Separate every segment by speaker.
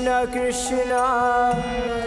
Speaker 1: Krishna Krishna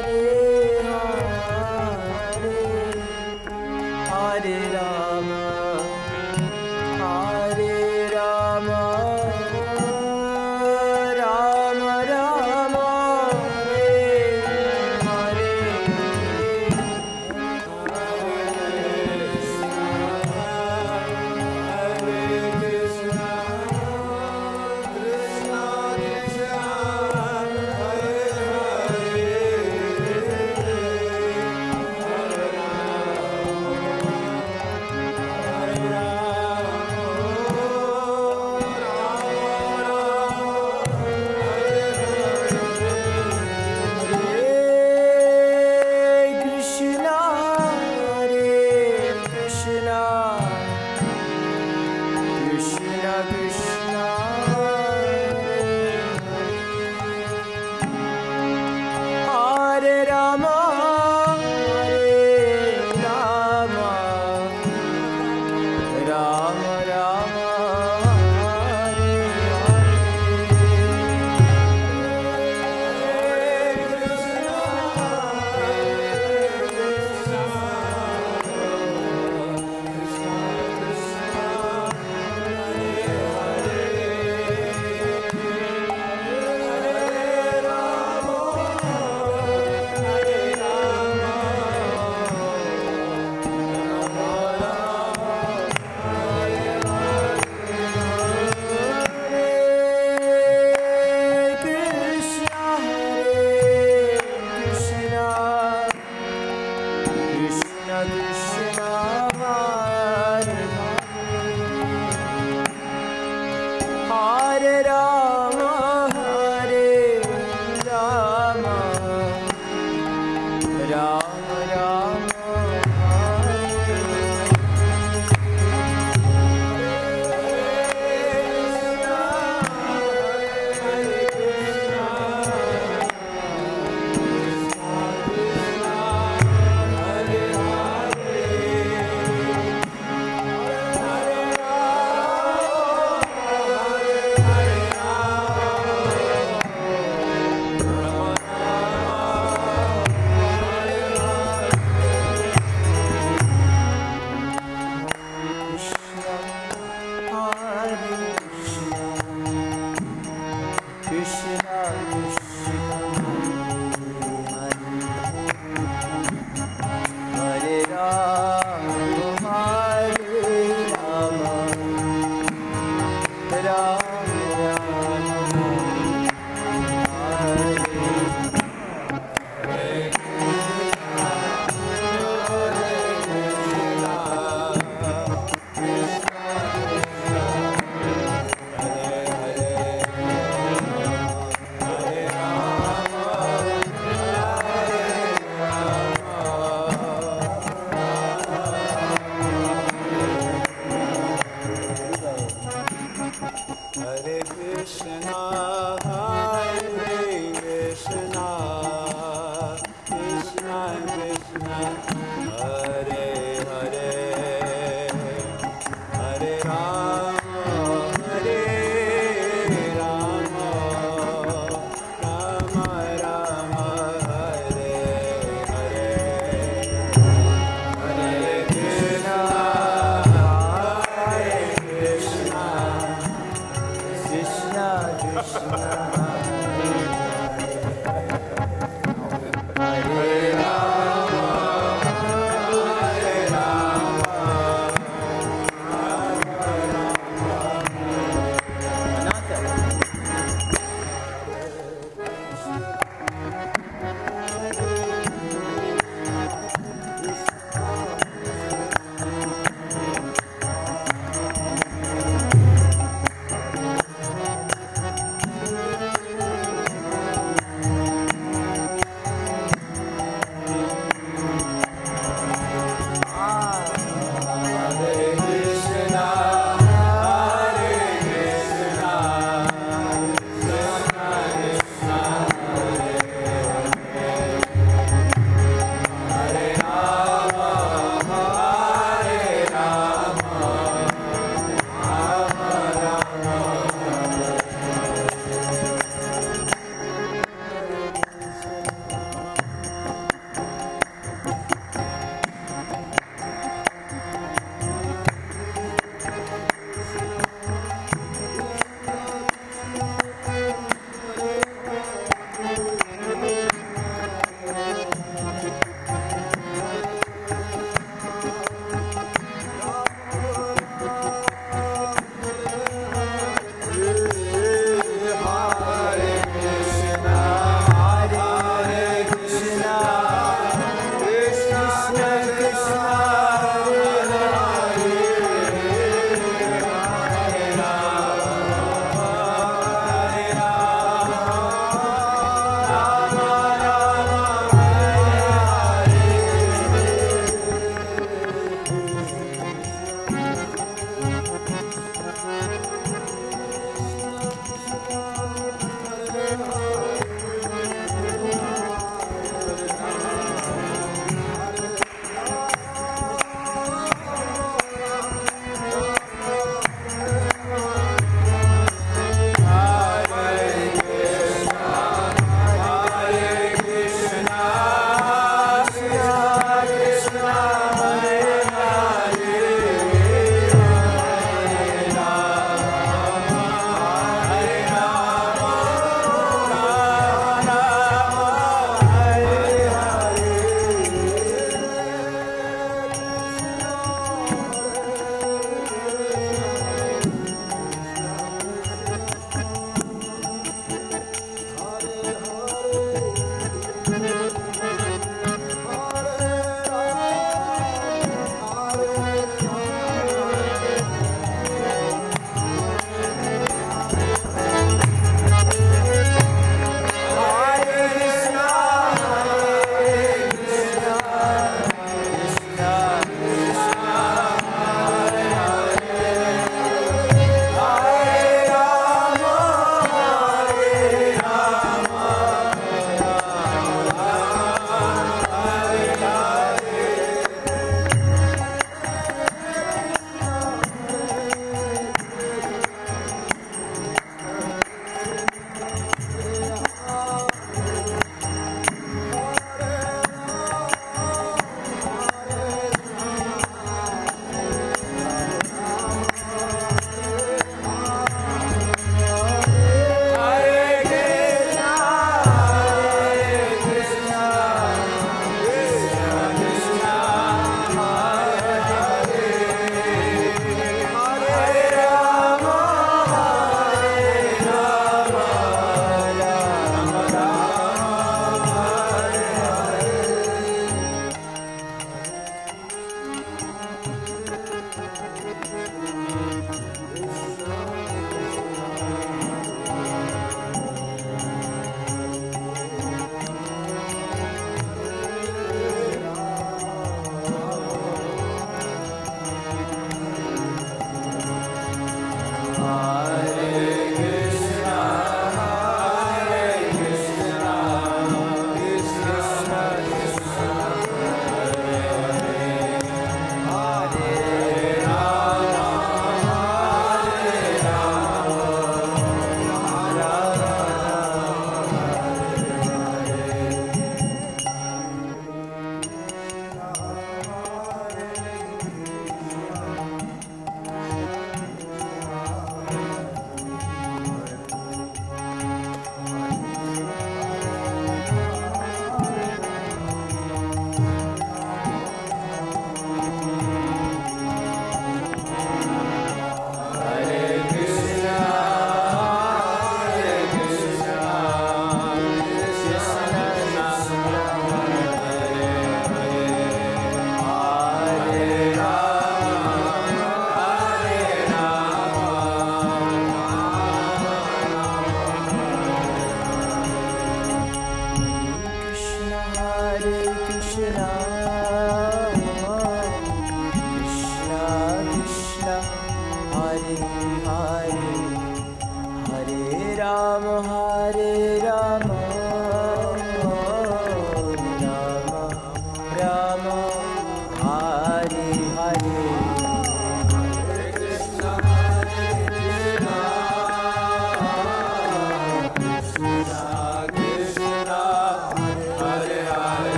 Speaker 1: Hare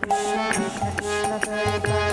Speaker 1: Thank you.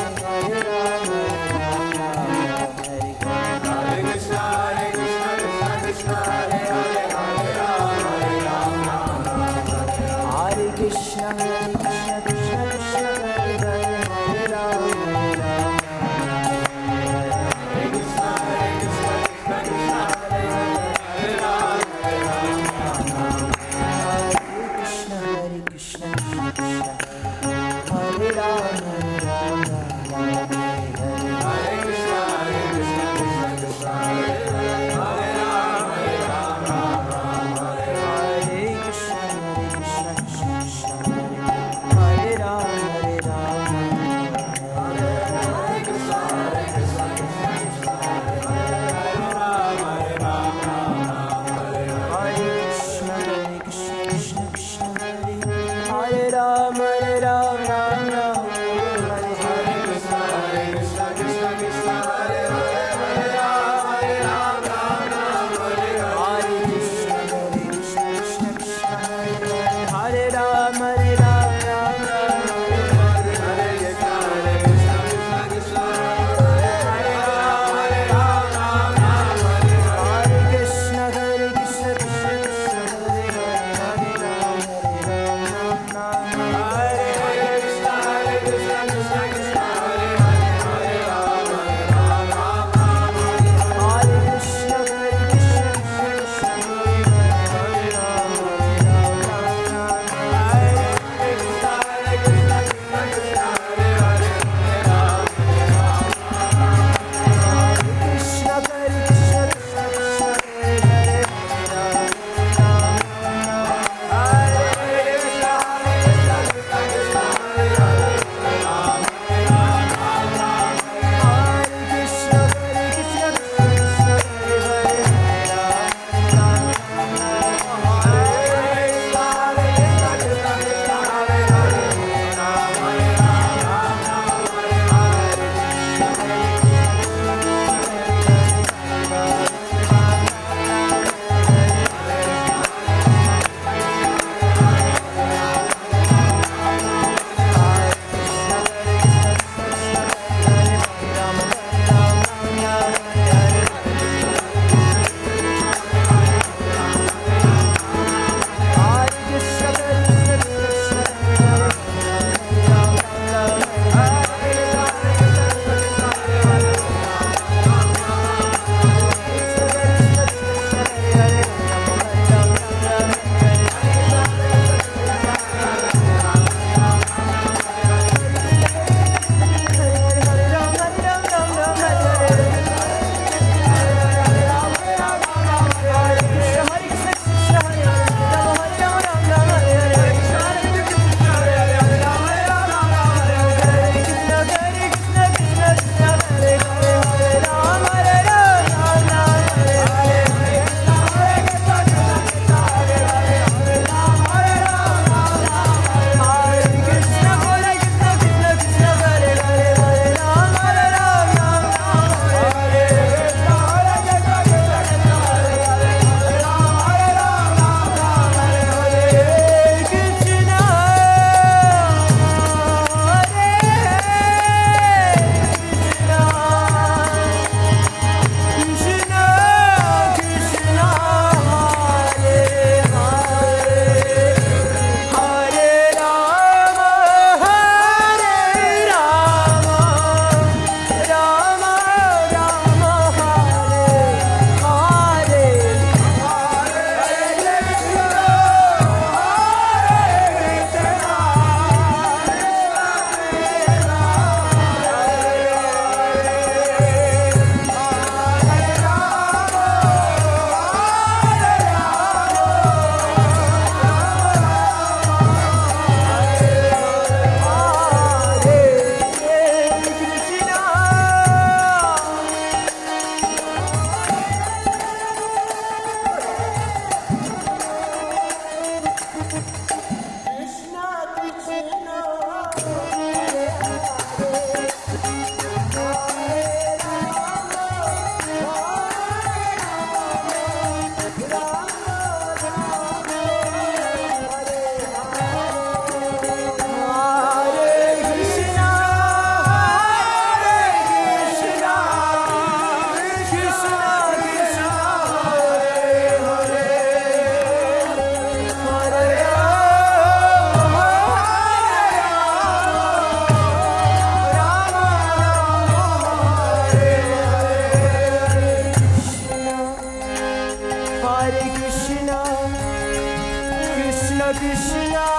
Speaker 1: Krishna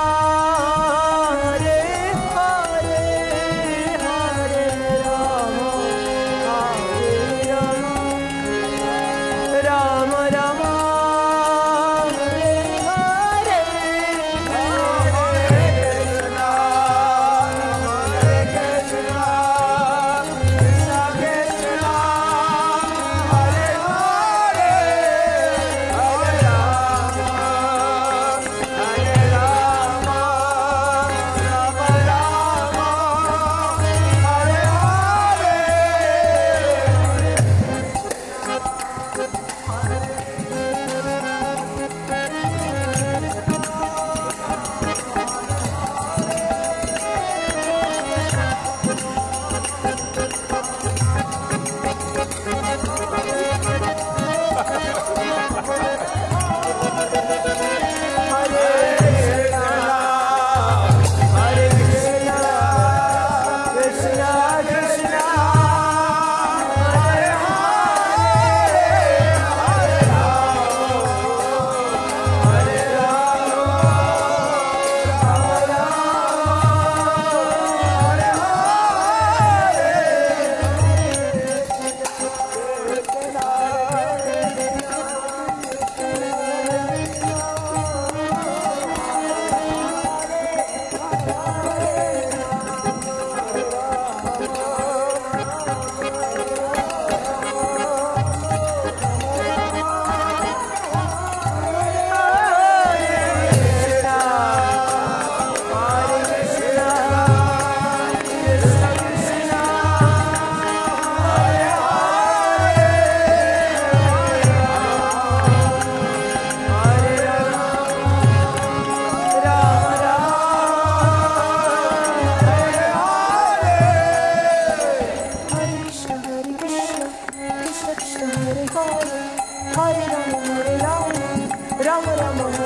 Speaker 1: Rama, Rama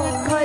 Speaker 1: Oh.